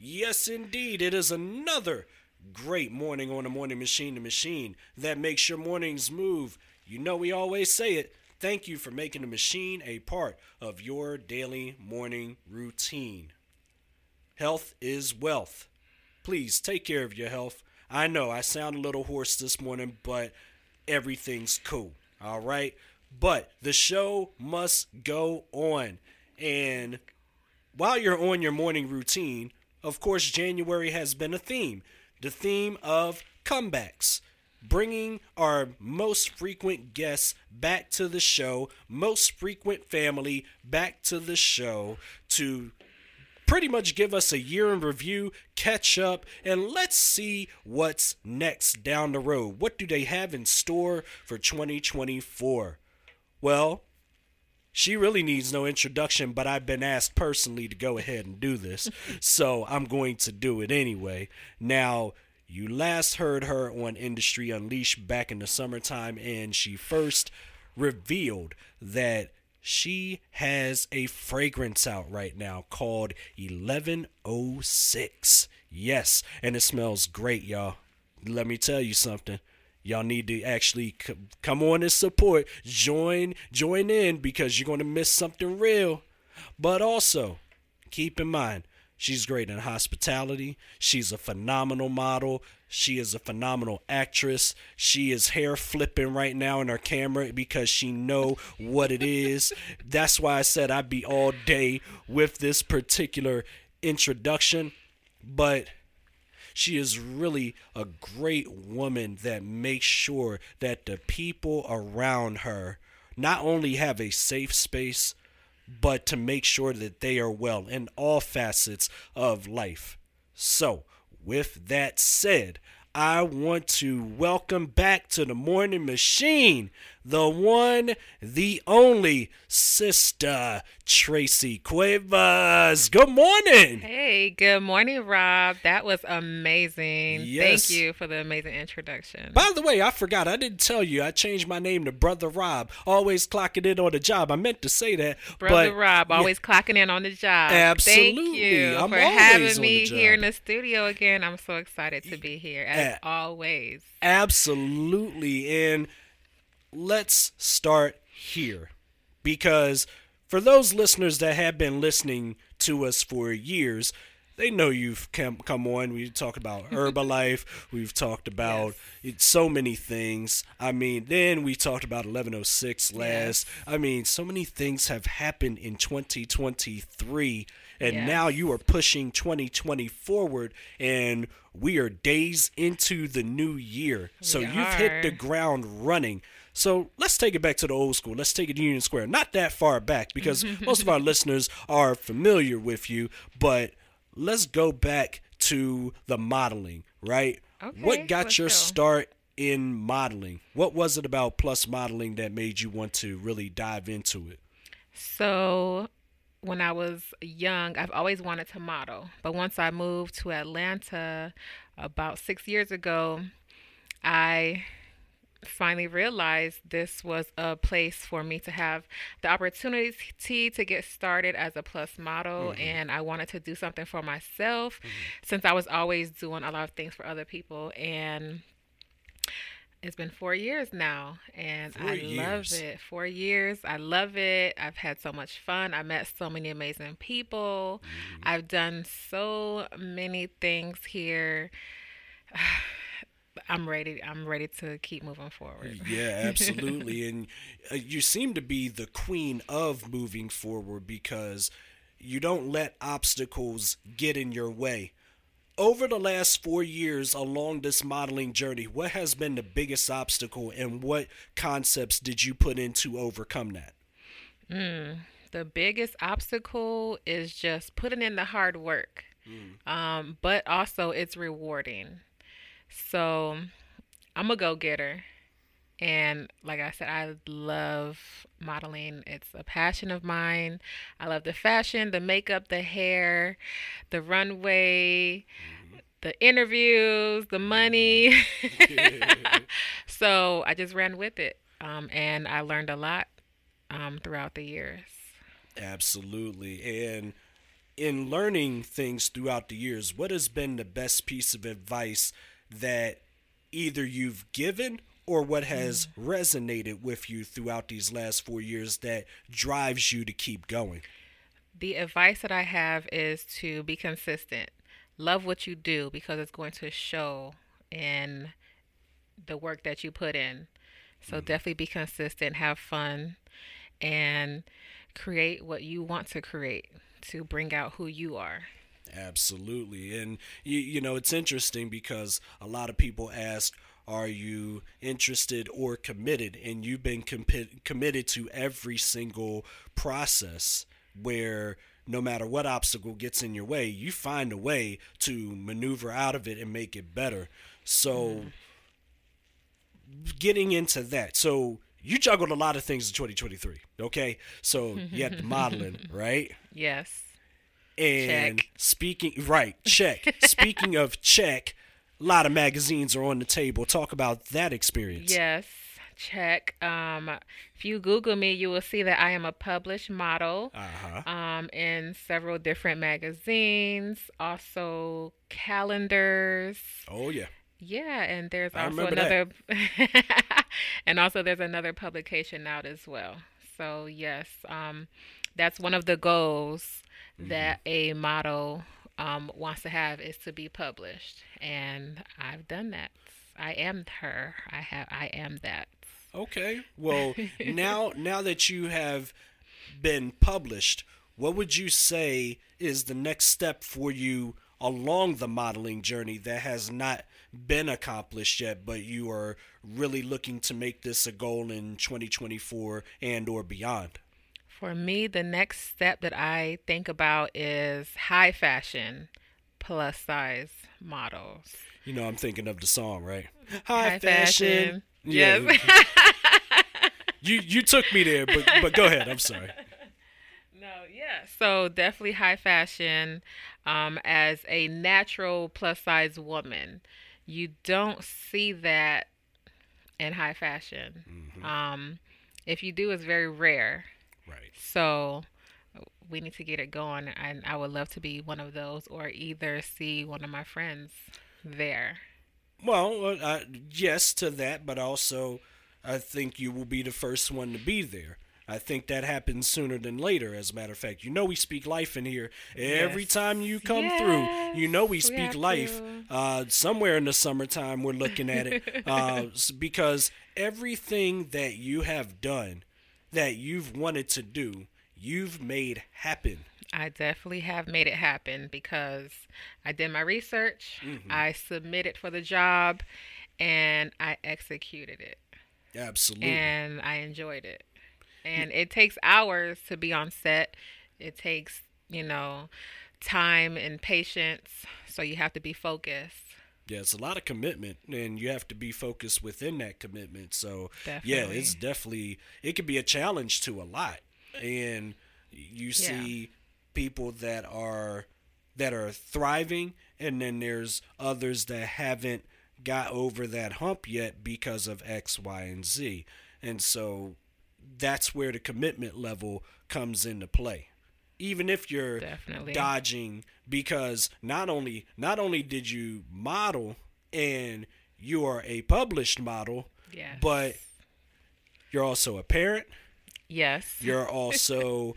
Yes, indeed. It is another great morning on the morning machine to machine that makes your mornings move. You know, we always say it. Thank you for making the machine a part of your daily morning routine. Health is wealth. Please take care of your health. I know I sound a little hoarse this morning, but everything's cool. All right. But the show must go on. And while you're on your morning routine, of course, January has been a theme the theme of comebacks. Bringing our most frequent guests back to the show, most frequent family back to the show to pretty much give us a year in review, catch up, and let's see what's next down the road. What do they have in store for 2024? Well, she really needs no introduction, but I've been asked personally to go ahead and do this, so I'm going to do it anyway. Now, you last heard her on Industry Unleashed back in the summertime, and she first revealed that she has a fragrance out right now called 1106. Yes, and it smells great, y'all. Let me tell you something y'all need to actually c- come on and support. Join join in because you're going to miss something real. But also keep in mind she's great in hospitality. She's a phenomenal model. She is a phenomenal actress. She is hair flipping right now in her camera because she know what it is. That's why i said i'd be all day with this particular introduction. But she is really a great woman that makes sure that the people around her not only have a safe space, but to make sure that they are well in all facets of life. So, with that said, I want to welcome back to the morning machine the one, the only sister Tracy Cuevas. Good morning. Hey, good morning, Rob. That was amazing. Yes. Thank you for the amazing introduction. By the way, I forgot. I didn't tell you. I changed my name to Brother Rob. Always clocking in on the job. I meant to say that. Brother Rob, always clocking in on the job. Absolutely. Thank you I'm for having me here in the studio again. I'm so excited to be here, as Yeah. always. Absolutely. And let's start here. Because for those listeners that have been listening to us for years, they know you've come, come on. We talked about Herbalife. We've talked about it, so many things. I mean, then we talked about 1106 last. Yes. I mean, so many things have happened in 2023. And Yes. now you are pushing 2020 forward, and we are days into the new year. So We you've hit the ground running. So let's take it back to the old school. Let's take it to Union Square. Not that far back because most of our listeners are familiar with you, but let's go back to the modeling, right? Okay, what got your go. start in modeling? What was it about Plus Modeling that made you want to really dive into it? So, when I was young, I've always wanted to model. But once I moved to Atlanta about six years ago, I finally realized this was a place for me to have the opportunity to get started as a plus model mm-hmm. and I wanted to do something for myself mm-hmm. since I was always doing a lot of things for other people and it's been four years now and Four I years. love it. Four years. I love it. I've had so much fun. I met so many amazing people. Mm-hmm. I've done so many things here. I'm ready. I'm ready to keep moving forward. Yeah, absolutely. and uh, you seem to be the queen of moving forward because you don't let obstacles get in your way. Over the last four years along this modeling journey, what has been the biggest obstacle and what concepts did you put in to overcome that? Mm, The biggest obstacle is just putting in the hard work, um, but also it's rewarding. So I'm a go getter. And like I said, I love modeling. It's a passion of mine. I love the fashion, the makeup, the hair, the runway, the interviews, the money. so I just ran with it. Um, and I learned a lot um, throughout the years. Absolutely. And in learning things throughout the years, what has been the best piece of advice that either you've given or what has mm. resonated with you throughout these last four years that drives you to keep going? The advice that I have is to be consistent. Love what you do because it's going to show in the work that you put in. So mm-hmm. definitely be consistent, have fun, and create what you want to create to bring out who you are. Absolutely. And you, you know, it's interesting because a lot of people ask, are you interested or committed? And you've been com- committed to every single process where no matter what obstacle gets in your way, you find a way to maneuver out of it and make it better. So, getting into that. So, you juggled a lot of things in 2023. Okay. So, you had the modeling, right? Yes. And check. speaking, right, check. speaking of check, a lot of magazines are on the table. Talk about that experience. Yes check. Um, if you Google me, you will see that I am a published model uh-huh. um, in several different magazines, also calendars. Oh yeah. Yeah, and there's also another, and also there's another publication out as well. So yes, um, that's one of the goals mm-hmm. that a model um, wants to have is to be published, and I've done that. I am her. I have. I am that. Okay. Well, now now that you have been published, what would you say is the next step for you along the modeling journey that has not been accomplished yet, but you are really looking to make this a goal in 2024 and or beyond? For me, the next step that I think about is high fashion plus size models. You know, I'm thinking of the song, right? High, high fashion. fashion. Yeah. Yes. you you took me there, but but go ahead. I'm sorry. No, yeah. So definitely high fashion. Um, as a natural plus size woman, you don't see that in high fashion. Mm-hmm. Um, if you do, it's very rare. Right. So we need to get it going, and I would love to be one of those, or either see one of my friends there. Well, uh, yes to that, but also I think you will be the first one to be there. I think that happens sooner than later, as a matter of fact. You know, we speak life in here. Yes. Every time you come yes. through, you know, we speak we life. Uh, somewhere in the summertime, we're looking at it. uh, because everything that you have done, that you've wanted to do, you've made happen. I definitely have made it happen because I did my research, mm-hmm. I submitted for the job, and I executed it. Absolutely. And I enjoyed it. And it takes hours to be on set. It takes, you know, time and patience. So you have to be focused. Yeah, it's a lot of commitment, and you have to be focused within that commitment. So, definitely. yeah, it's definitely, it can be a challenge to a lot. And you see yeah. people that are that are thriving and then there's others that haven't got over that hump yet because of X, Y, and Z. And so that's where the commitment level comes into play. Even if you're Definitely. dodging because not only not only did you model and you are a published model, yes. but you're also a parent. Yes. You're also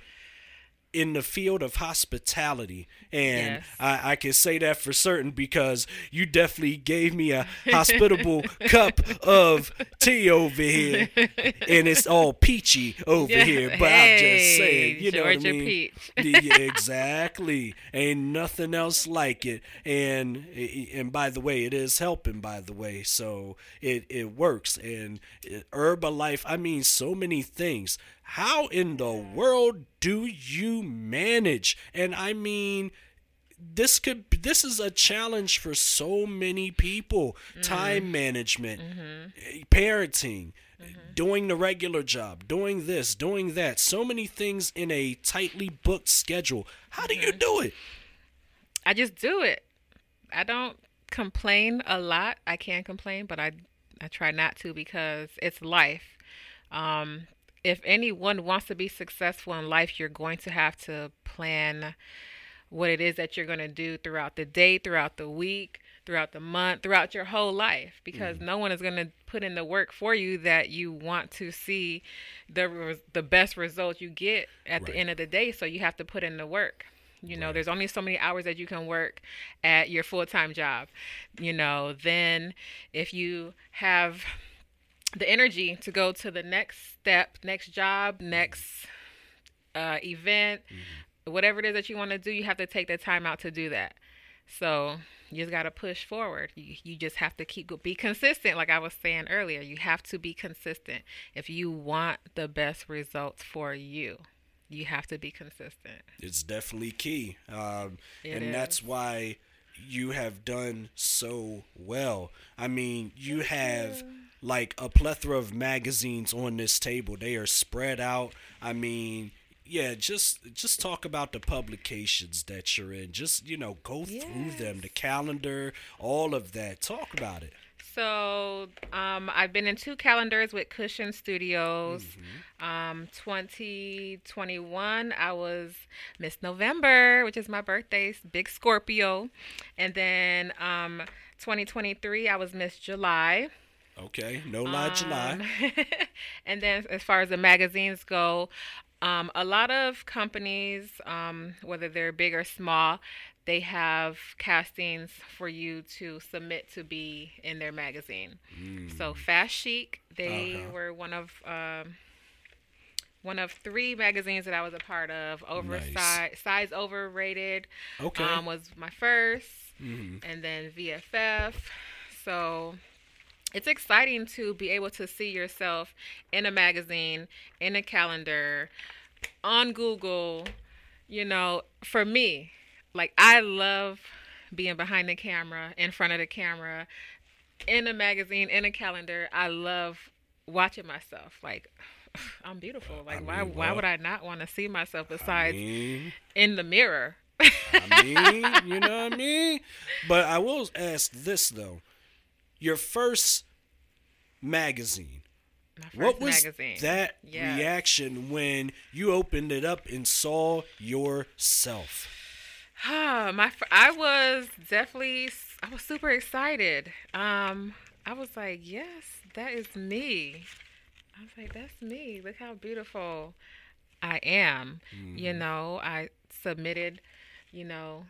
in the field of hospitality. And yes. I, I can say that for certain because you definitely gave me a hospitable cup of tea over here. And it's all peachy over yeah. here. But hey, I'm just saying, you Georgia know what I mean? yeah, exactly. Ain't nothing else like it. And and by the way, it is helping, by the way. So it, it works. And uh, Herbalife, I mean, so many things how in the world do you manage? And I mean, this could this is a challenge for so many people mm-hmm. time management mm-hmm. parenting mm-hmm. doing the regular job doing this doing that so many things in a tightly booked schedule how do you mm-hmm. do it i just do it i don't complain a lot i can complain but i i try not to because it's life um if anyone wants to be successful in life, you're going to have to plan what it is that you're going to do throughout the day, throughout the week, throughout the month, throughout your whole life because Mm. no one is going to put in the work for you that you want to see the the best result you get at the end of the day, so you have to put in the work. You know, Right. there's only so many hours that you can work at your full-time job. You know, then if you have the energy to go to the next step, next job, next uh, event, whatever it is that you want to do, you have to take the time out to do that. So you just got to push forward. You, you just have to keep go- be consistent, like I was saying earlier. You have to be consistent if you want the best results for you. You have to be consistent. It's definitely key. Um, It and that's why you have done so well. I mean, you have like a plethora of magazines on this table. They are spread out. I mean, yeah, just just talk about the publications that you're in. Just, you know, go through them, the calendar, all of that. Talk about it. So um, I've been in two calendars with Cushion Studios. Um, 2021, I was Miss November, which is my birthday, big Scorpio. And then um, 2023, I was Miss July. Okay, no lie, July. Um, and then as far as the magazines go, um, a lot of companies, um, whether they're big or small, they have castings for you to submit to be in their magazine. So Fast Chic, they Uh-huh. were one of um, one of three magazines that I was a part of. Oversize, size overrated, Okay. um, was my first hmm and then VFF. So it's exciting to be able to see yourself in a magazine, in a calendar, on Google. You know, for me, like I love being behind the camera, in front of the camera, in a magazine, in a calendar. I love watching myself. Like I'm beautiful. Like why mean, why well, would I not want to see myself I besides mean, in the mirror? I mean, you know what I mean? But I will ask this though. Your first magazine. My first what was magazine. that reaction when you opened it up and saw yourself? Ah, my I was definitely I was super excited. Um, I was like, yes, that is me. I was like, that's me. Look how beautiful I am. Mm-hmm. You know, I submitted, you know,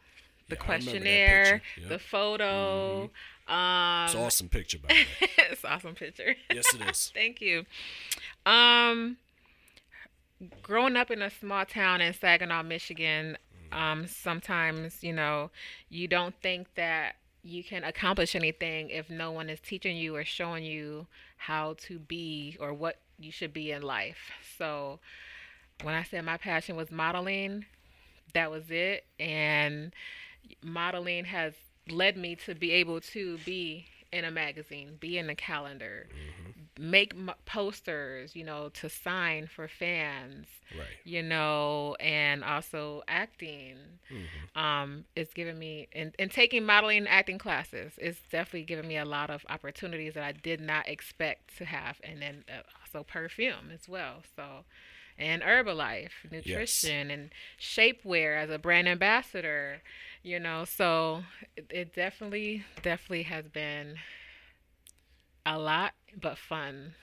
the Yeah, I remember that questionnaire, picture. the Yep. photo. Um, It's an awesome picture, by the way. it's an awesome picture. Yes, it is. Thank you. Um, growing up in a small town in Saginaw, Michigan, um, sometimes you know you don't think that you can accomplish anything if no one is teaching you or showing you how to be or what you should be in life. So when I said my passion was modeling, that was it, and modeling has led me to be able to be in a magazine, be in a calendar, make m- posters, you know, to sign for fans, Right. you know, and also acting. Um, it's given me and, and taking modeling and acting classes. It's definitely given me a lot of opportunities that I did not expect to have, and then uh, also perfume as well. So, and Herbalife, nutrition, and shapewear as a brand ambassador. You know, so it, it definitely, definitely has been a lot, but fun.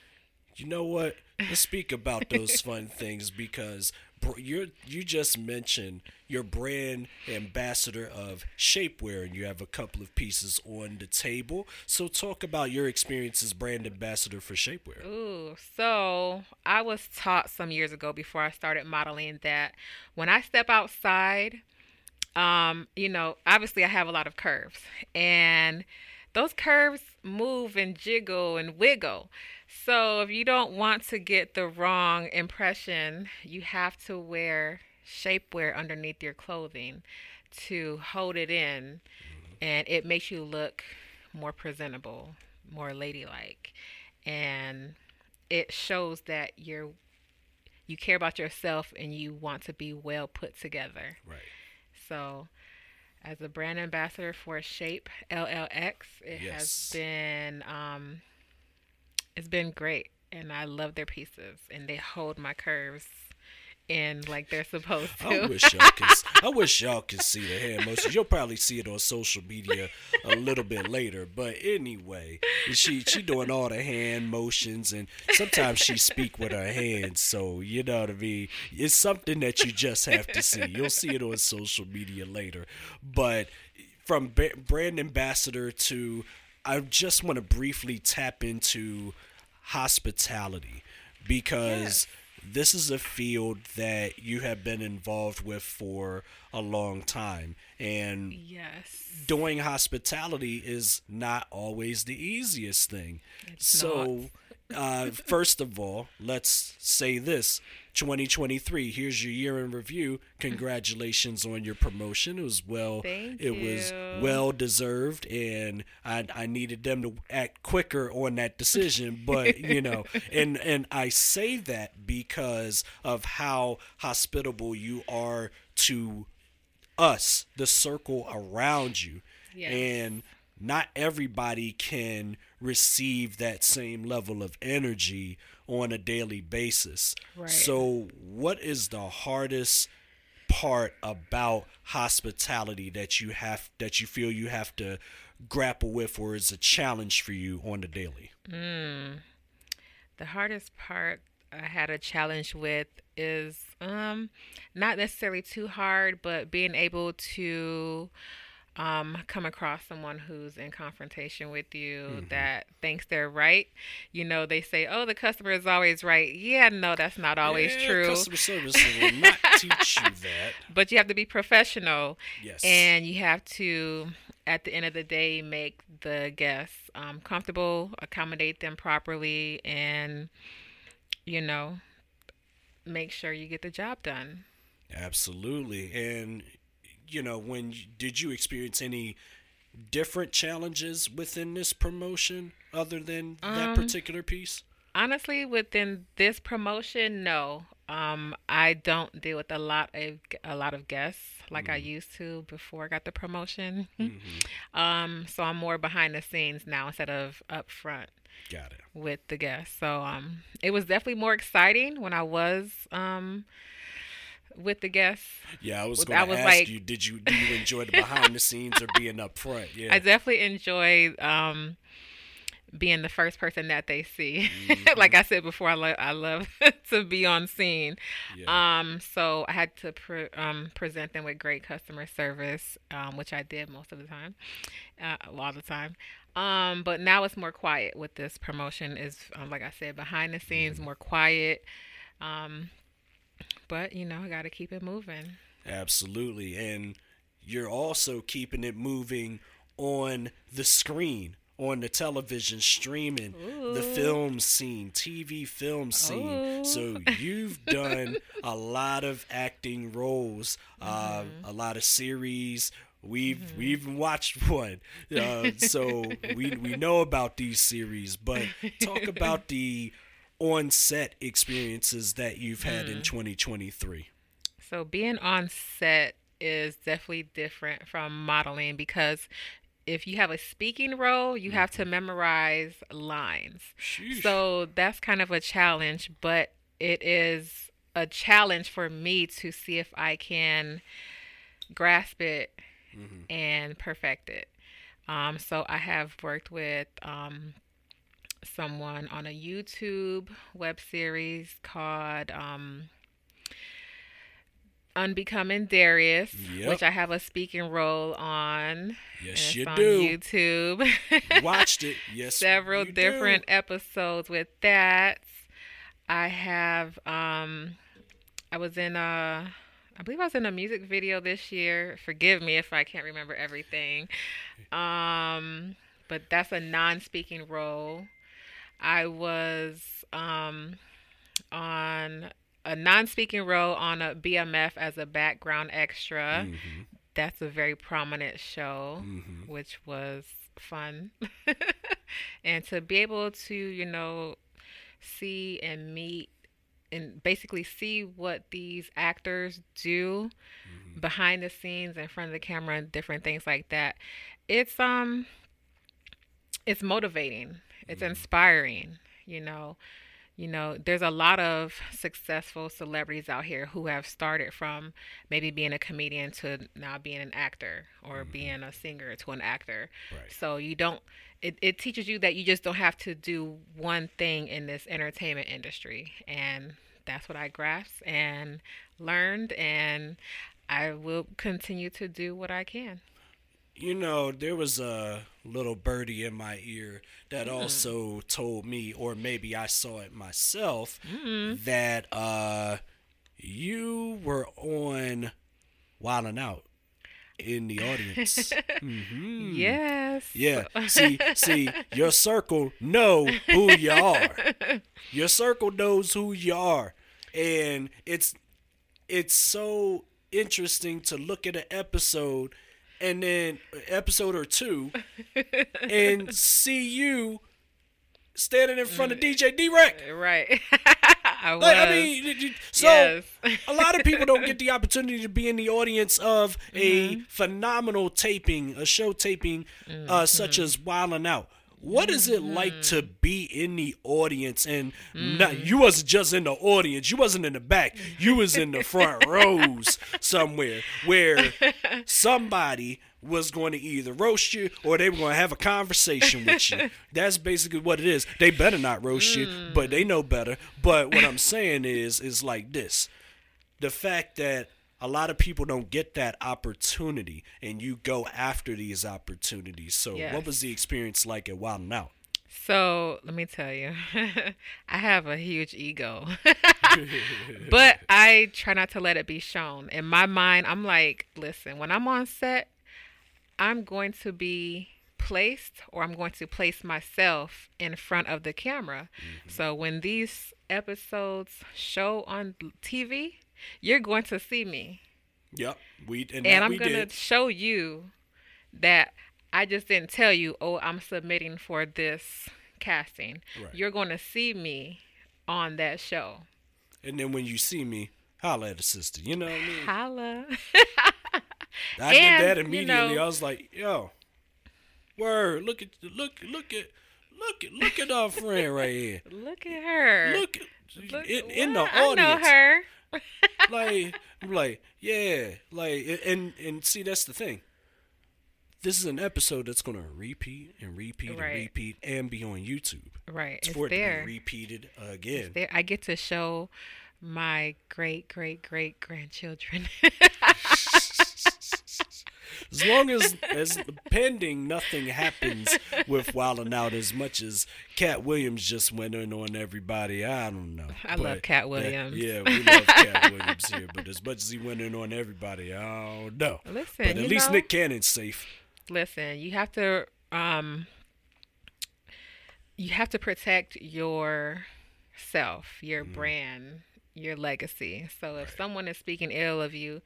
You know what? Let's speak about those fun things because br- you you just mentioned your brand ambassador of shapewear and you have a couple of pieces on the table. So talk about your experience as brand ambassador for shapewear. Ooh, so I was taught some years ago before I started modeling that when I step outside, um, you know, obviously I have a lot of curves and those curves move and jiggle and wiggle. So if you don't want to get the wrong impression, you have to wear shapewear underneath your clothing to hold it in and it makes you look more presentable, more ladylike. And it shows that you're you care about yourself and you want to be well put together. Right. So, as a brand ambassador for Shape LLX, it Yes. has been um, it's been great, and I love their pieces, and they hold my curves in like they're supposed to. I wish y'all could. I wish y'all could see the hand motions. You'll probably see it on social media a little bit later. But anyway, she she doing all the hand motions, and sometimes she speak with her hands. So you know what I mean. It's something that you just have to see. You'll see it on social media later. But from brand ambassador to, I just want to briefly tap into hospitality because. Yes this is a field that you have been involved with for a long time. And yes. doing hospitality is not always the easiest thing. It's so uh, first of all let's say this 2023 here's your year in review congratulations on your promotion it was well Thank it you. was well deserved and I, I needed them to act quicker on that decision but you know and and I say that because of how hospitable you are to us the circle around you yes. and not everybody can receive that same level of energy on a daily basis. Right. So, what is the hardest part about hospitality that you have that you feel you have to grapple with or is a challenge for you on the daily? Mm. The hardest part I had a challenge with is um not necessarily too hard, but being able to um, come across someone who's in confrontation with you mm-hmm. that thinks they're right. You know, they say, "Oh, the customer is always right." Yeah, no, that's not always yeah, true. Customer service will not teach you that. But you have to be professional. Yes. And you have to, at the end of the day, make the guests um, comfortable, accommodate them properly, and you know, make sure you get the job done. Absolutely, and you know, when did you experience any different challenges within this promotion other than um, that particular piece? Honestly, within this promotion, no. Um, I don't deal with a lot of a lot of guests like mm-hmm. I used to before I got the promotion. Mm-hmm. um, so I'm more behind the scenes now instead of up front. Got it. With the guests, so um, it was definitely more exciting when I was um with the guests. Yeah, I was going to ask like, you, did you do you enjoy the behind the scenes or being up front? Yeah, I definitely enjoy um, being the first person that they see. Mm-hmm. like I said before, I love I love to be on scene. Yeah. Um, so I had to pre- um, present them with great customer service, um, which I did most of the time, uh, a lot of the time. Um, but now it's more quiet with this promotion. Is um, like I said, behind the scenes, mm-hmm. more quiet. Um, but, you know, I got to keep it moving. Absolutely. And you're also keeping it moving on the screen, on the television, streaming, Ooh. the film scene, TV film scene. Ooh. So you've done a lot of acting roles, uh, mm-hmm. a lot of series. We've mm-hmm. we even watched one, uh, so we we know about these series. But talk about the on set experiences that you've had mm. in 2023? So, being on set is definitely different from modeling because if you have a speaking role, you have to mm-hmm. memorize lines. Sheesh. So, that's kind of a challenge, but it is a challenge for me to see if I can grasp it mm-hmm. and perfect it. Um, so, I have worked with um, someone on a YouTube web series called um, Unbecoming Darius, yep. which I have a speaking role on. Yes, you on do. YouTube. Watched it. Yes, several different do. episodes with that. I have. Um, I was in a. I believe I was in a music video this year. Forgive me if I can't remember everything. Um, but that's a non-speaking role. I was um, on a non-speaking role on a BMF as a background extra. Mm-hmm. That's a very prominent show, mm-hmm. which was fun. and to be able to, you know, see and meet and basically see what these actors do mm-hmm. behind the scenes in front of the camera and different things like that. It's um it's motivating it's inspiring, you know. you know, there's a lot of successful celebrities out here who have started from maybe being a comedian to now being an actor or mm-hmm. being a singer to an actor. Right. So you don't it, it teaches you that you just don't have to do one thing in this entertainment industry. And that's what I grasped and learned and I will continue to do what I can. You know, there was a little birdie in my ear that Mm. also told me, or maybe I saw it myself, Mm-hmm. that uh, you were on Wild 'N Out in the audience. hmm Yes. Yeah. See, see, your circle know who you are. Your circle knows who you are, and it's it's so interesting to look at an episode and then episode or two and see you standing in front of DJ D-Wrek. Right. I. Like, I mean, so Yes. a lot of people don't get the opportunity to be in the audience of a Mm-hmm. phenomenal taping, a show taping uh, such Mm-hmm. as Wild 'N Out. What is it like to be in the audience and not, Mm. you wasn't just in the audience, you wasn't in the back, you was in the front rows somewhere where somebody was going to either roast you or they were going to have a conversation with you. That's basically what it is. They better not roast you, but they know better. But what I'm saying is is like this. The fact that a lot of people don't get that opportunity and you go after these opportunities. So Yes. what was the experience like at Wild 'N Out? So let me tell you, I have a huge ego, but I try not to let it be shown. In my mind, I'm like, listen, when I'm on set, I'm going to be placed or I'm going to place myself in front of the camera. Mm-hmm. So when these episodes show on TV, you're going to see me. Yep. We and, and I'm we gonna did. show you that I just didn't tell you, oh, I'm submitting for this casting. Right. You're gonna see me on that show. And then when you see me, holla at a sister. You know what I mean? Holla. I And, did that you immediately. know- I was like, yo, word, look at look look at look at look at our friend right here. Look at her. Look, at- Look- in, in the audience. I know her. Like I'm like yeah like and and see that's the thing this is an episode that's gonna repeat and repeat Right. and repeat and be on youtube Right. it's It's for it to there. be repeated again there. I get to show my great great great grandchildren. as long as as pending nothing happens with Wild 'N Out as much as Katt Williams just went in on everybody I don't know. I love Katt that- Williams. yeah we love Katt Williams here but as much as he went in on everybody I don't know. Listen, but at least know- Nick Cannon's safe. Listen you have to um you have to protect yourself your brand your legacy. So if someone is speaking ill of you,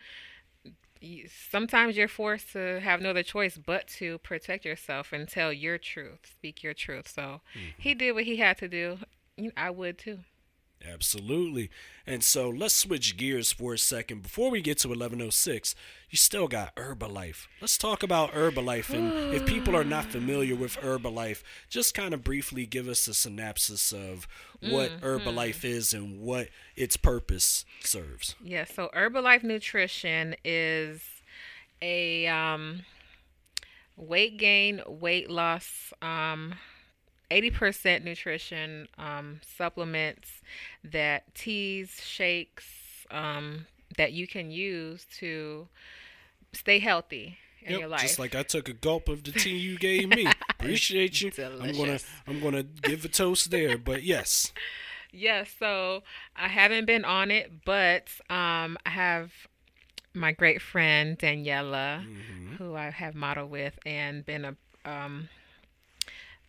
sometimes you're forced to have no other choice but to protect yourself and tell your truth speak your truth. So he mm-hmm. did what he had to do i would too Absolutely. And so let's switch gears for a second. Before we get to 1106, you still got Herbalife. Let's talk about Herbalife. And if people are not familiar with Herbalife, just kind of briefly give us a synopsis of what Herbalife is and what its purpose serves. Yeah, so Herbalife Nutrition is a um, weight gain, weight loss, um, 80% nutrition um, supplements that teas, shakes um, that you can use to stay healthy in your life. Just like I took a gulp of the tea you gave me. Appreciate you. Delicious. I'm gonna I'm gonna give a toast there. But yes. Yeah, so I haven't been on it, but um, I have my great friend Daniela, who I have modeled with and been a um,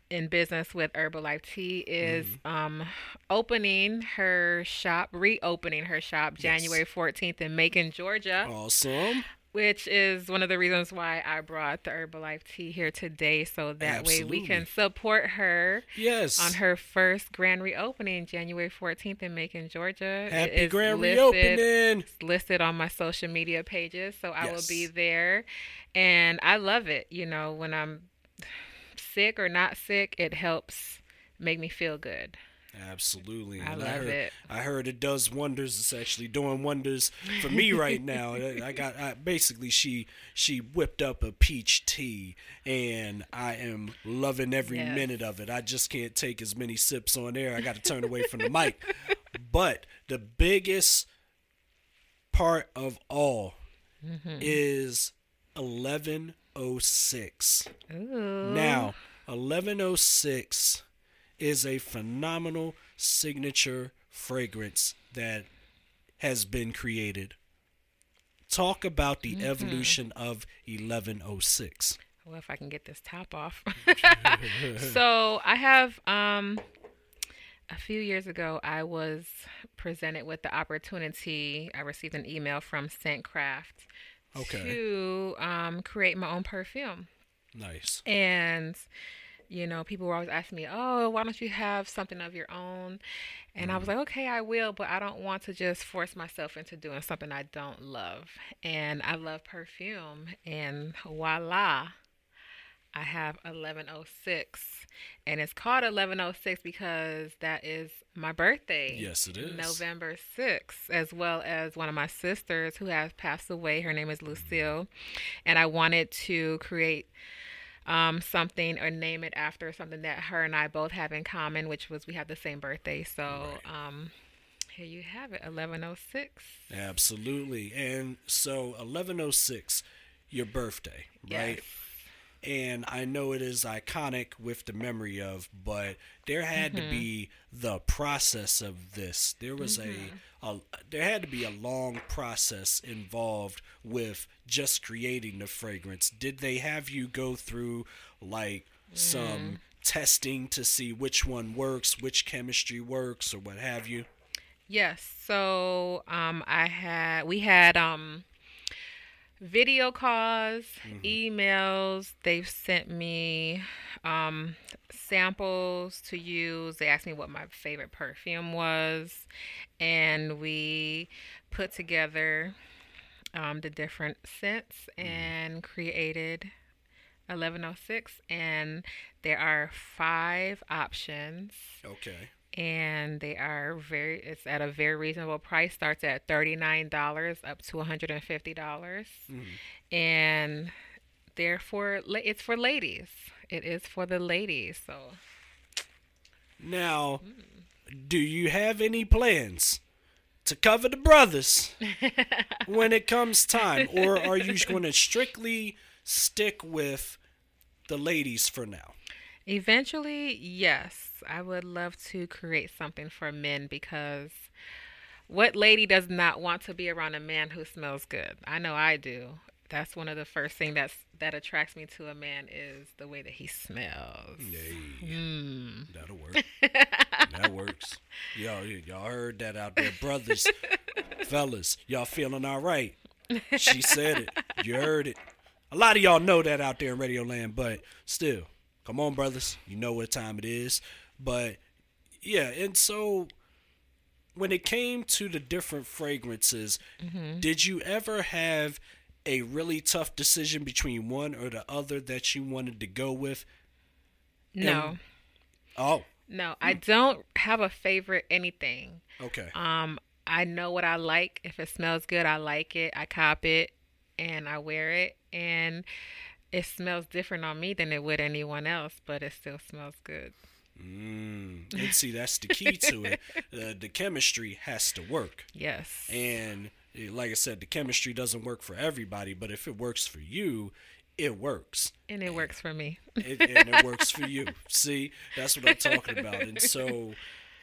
in business with Herbalife Tea, is um, opening her shop, reopening her shop Yes. January 14th in Macon, Georgia Awesome. which is one of the reasons why I brought the Herbalife tea here today, so that way we can support her Yes. on her first grand reopening, January 14th in Macon, Georgia. Happy grand listed- reopening. it's listed on my social media pages, so I will be there, and I love it. You know, when I'm sick or not sick, it helps make me feel good. Absolutely. I love heard, it. I heard it does wonders. It's actually doing wonders for me right now. I I got I, basically she she whipped up a peach tea, and I am loving every Yes. minute of it. I just can't take as many sips on air. I got to turn away from the mic. But the biggest part of all Mm-hmm. is eleven oh six. Ooh. Now, 1106 is a phenomenal signature fragrance that has been created. Talk about the Mm-hmm. evolution of 1106. Well, if I can get this top off. so I have um a few years ago I was presented with the opportunity. I received an email from Scent Craft Okay. to um, create my own perfume. Nice. And you know, people were always asking me, "Oh, why don't you have something of your own?" And I was like, "Okay, I will, but I don't want to just force myself into doing something I don't love." And I love perfume, and voila, I have 1106, and it's called 1106 because that is my birthday. Yes, it is. November 6th, as well as one of my sisters who has passed away. Her name is Lucille. And I wanted to create um, something or name it after something that her and I both have in common, which was we have the same birthday. So um, here you have it 1106. Absolutely. And so 1106, your birthday, right? Yes. And I know it is iconic with the memory of, but there had Mm-hmm. to be the process of this. There was Mm-hmm. a, a there had to be a long process involved with just creating the fragrance. Did they have you go through like Mm. some testing to see which one works, which chemistry works, or what have you? Yes. So um, I had we had um, video calls, emails. They've sent me um, samples to use. They asked me what my favorite perfume was, and we put together um, the different scents and created 1106. And there are five options Okay. And they are very it's at a very reasonable price starts at $39 up to $150. Mm-hmm. And therefore it's for ladies. It is for the ladies so. Now, mm. do you have any plans to cover the brothers when it comes time, or are you going to strictly stick with the ladies for now? Eventually yes i would love to create something for men because what lady does not want to be around a man who smells good i know i do that's one of the first thing that's that attracts me to a man is the way that he smells Nay, hmm. that'll work. that works. Y'all, y'all heard that out there, brothers, fellas. Y'all feeling all right? She said it. You heard it. A lot of y'all know that out there in Radio Land, but still, come on, brothers. You know what time it is. But yeah, and so when it came to the different fragrances, did you ever have a really tough decision between one or the other that you wanted to go with? no Oh, No, I don't have a favorite anything. okay. Um, I know what I like. If it smells good, I like it. I cop it and I wear it and it smells different on me than it would anyone else, but it still smells good. Mm, and see, that's the key to it. Uh, the chemistry has to work. Yes. And eh, like I said, the chemistry doesn't work for everybody, but if it works for you, it works. And it works for me. It, and it works for you. See, that's what I'm talking about. And so,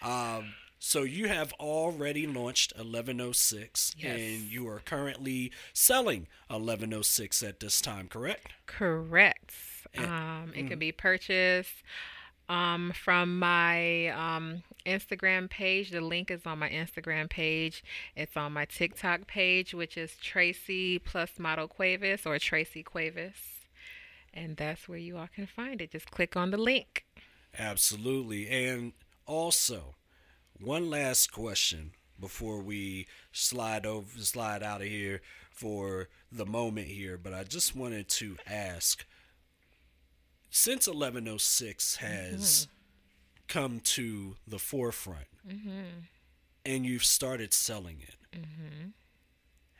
um, so you have already launched 1106, Yes. and you are currently selling 1106 at this time, correct? Correct. Um, it can be purchased um, from my um, Instagram page. The link is on my Instagram page. It's on my TikTok page, which is Tracy plus Model Cuevas or Tracy Cuevas. And that's where you all can find it. Just click on the link. Absolutely. And also, one last question before we slide over slide out of here for the moment here, but I just wanted to ask since 1106 has mm-hmm. come to the forefront mm-hmm. and you've started selling it. Mm-hmm.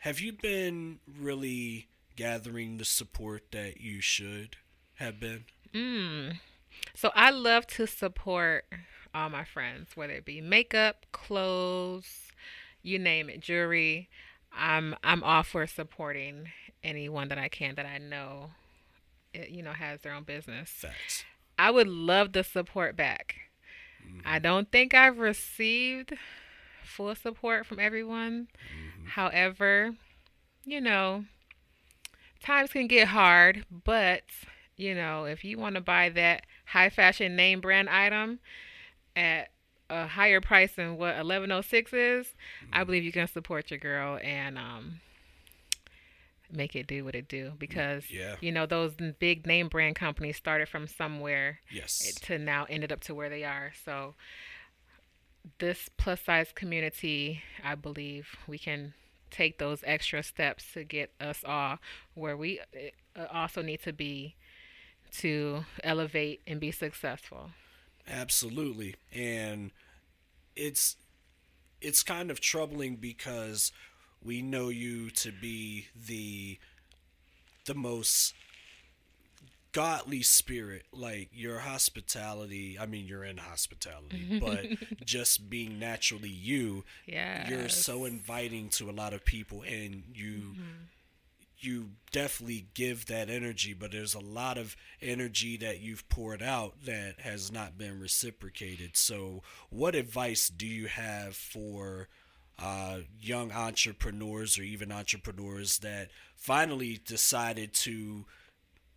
Have you been really gathering the support that you should have been? Mm. So I love to support all my friends, whether it be makeup, clothes, you name it, jewelry. I'm I'm all for supporting anyone that I can that I know, eh, you know, has their own business. Facts. I would love the support back. I don't think I've received full support from everyone. However, you know, times can get hard, but you know, if you want to buy that high fashion name brand item at a higher price than what 1106 is, I believe you can support your girl and um make it do what it do because Yeah. you know those big name brand companies started from somewhere Yes. to now ended up to where they are. So this plus size community, I believe we can take those extra steps to get us all where we uh, also need to be to elevate and be successful. Absolutely. And it's it's kind of troubling because we know you to be the the most godly spirit like your hospitality i mean you're in hospitality but just being naturally you Yeah. you're so inviting to a lot of people and you mm-hmm. You definitely give that energy but there's a lot of energy that you've poured out that has not been reciprocated. So what advice do you have for uh, young entrepreneurs or even entrepreneurs that finally decided to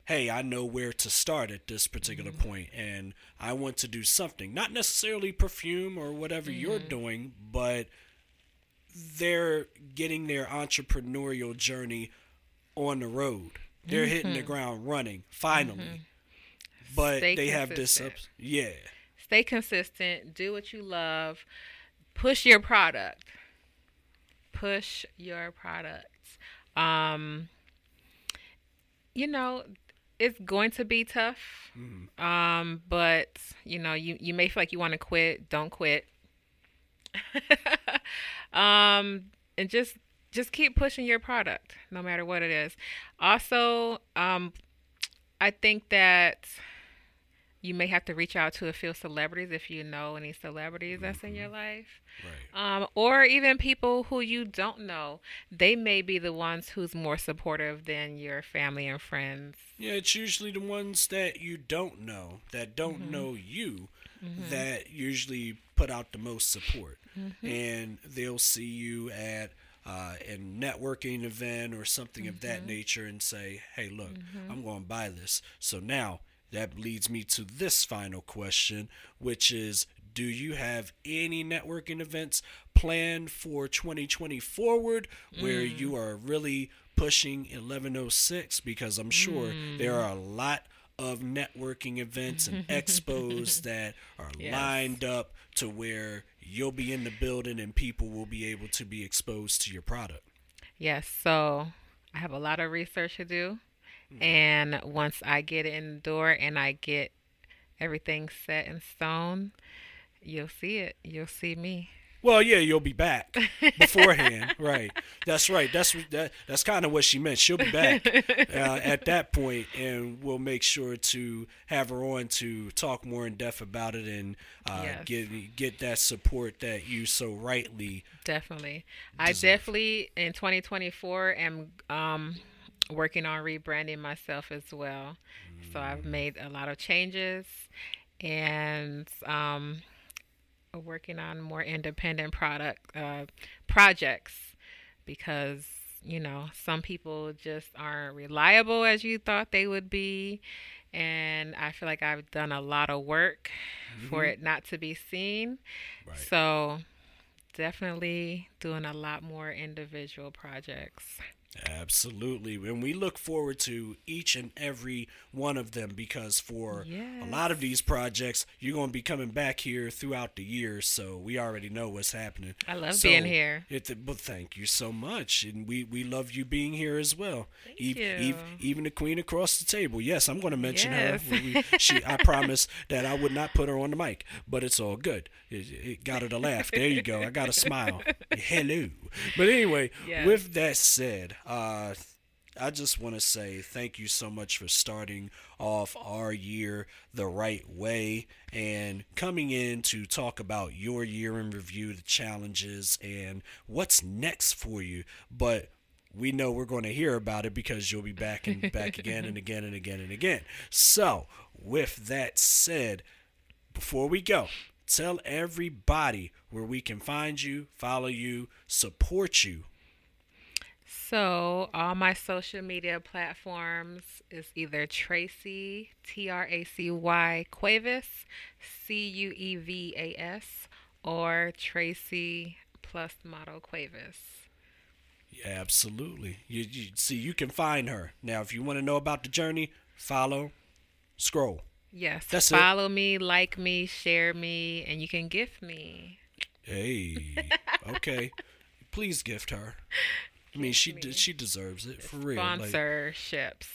hey, I know where to start at this particular point, and I want to do something. Not necessarily perfume or whatever you're doing, but they're getting their entrepreneurial journey on the road. They're hitting the ground running finally. But Stay they have this yeah. Stay consistent, do what you love, push your product. Push your products. Um you know, it's going to be tough. Um, but you know, you you may feel like you want to quit. Don't quit. um, and just just keep pushing your product, no matter what it is. Also, um, I think that you may have to reach out to a few celebrities if you know any celebrities that's in your life Right. um, or even people who you don't know. They may be the ones who's more supportive than your family and friends. Yeah, it's usually the ones that you don't know, that don't know you, that usually put out the most support. And they'll see you at uh, a networking event or something of that mm-hmm. nature and say, hey, look, mm-hmm. I'm going to buy this. So now that leads me to this final question, which is do you have any networking events planned for 2020 forward where you mm. are really pushing 1106 because I'm sure there mm. are a lot of networking events and expos that are Yes. lined up to where you'll be in the building and people will be able to be exposed to your product. Yes, so I have a lot of research to do. Mm-hmm. And once I get it in the door and I get everything set in stone, you'll see it. You'll see me. Well, yeah, you'll be back beforehand, right? That's right. That's that. That's kind of what she meant. She'll be back uh, at that point, and we'll make sure to have her on to talk more in depth about it and uh, Yes. get get that support that you so rightly. Definitely. I definitely in 2024 am um working on rebranding myself as well. So I've made a lot of changes and um working on more independent product uh projects because you know, some people just aren't reliable as you thought they would be. And I feel like I've done a lot of work for it not to be seen. Right. So definitely doing a lot more individual projects. Absolutely. And we look forward to each and every one of them because for a lot of these projects, you're going to be coming back here throughout the year. So we already know what's happening. I love So being here. It, well, thank you so much. And we, we love you being here as well. Thank Ev- you. ev- even the queen across the table. Yes, I'm going to mention Yes. her. We- she, I promised that I would not put her on the mic, but it's all good. It, it got her to laugh. There you go. I got a smile. Hello. But anyway, Yes. with that said, uh, I just want to say thank you so much for starting off our year the right way and coming in to talk about your year in review, the challenges, and what's next for you. But we know we're going to hear about it because you'll be back and back again and again and again and again. So, with that said, before we go, tell everybody where we can find you, follow you, support you. So all my social media platforms is either Tracy T R A C Y Cuevas C U E V A S or Tracy plus model Cuevas. Yeah, absolutely. You, you see, you can find her now. If you want to know about the journey, follow, scroll. Yes. That's it. follow me, like me, share me, and you can gift me. Hey, okay. Please gift her. I mean, she de- she deserves it for real. Like, Sponsorships.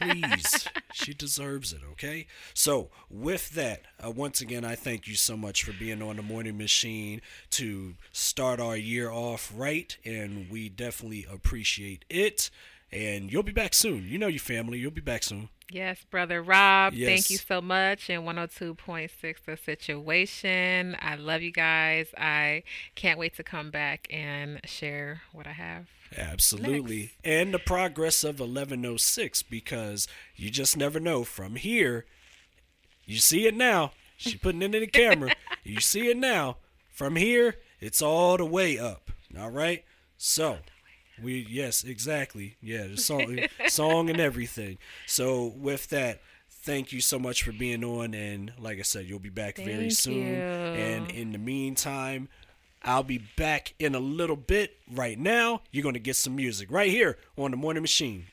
please, she deserves it. Okay. So with that, uh, once again, I thank you so much for being on the morning machine to start our year off right, and we definitely appreciate it. And you'll be back soon. You know your family. You'll be back soon. Yes, brother Rob. Yes. Thank you so much. And 102.6 The Situation. I love you guys. I can't wait to come back and share what I have. Absolutely. And the progress of 1106 because you just never know from here. You see it now. She putting it in the camera. you see it now. From here, it's all the way up. All right? So, we yes, exactly. Yeah, the song song and everything. So, with that, thank you so much for being on and like I said, you'll be back very soon. you. And in the meantime, I'll be back in a little bit. Right now, you're going to get some music right here on the Morning Machine.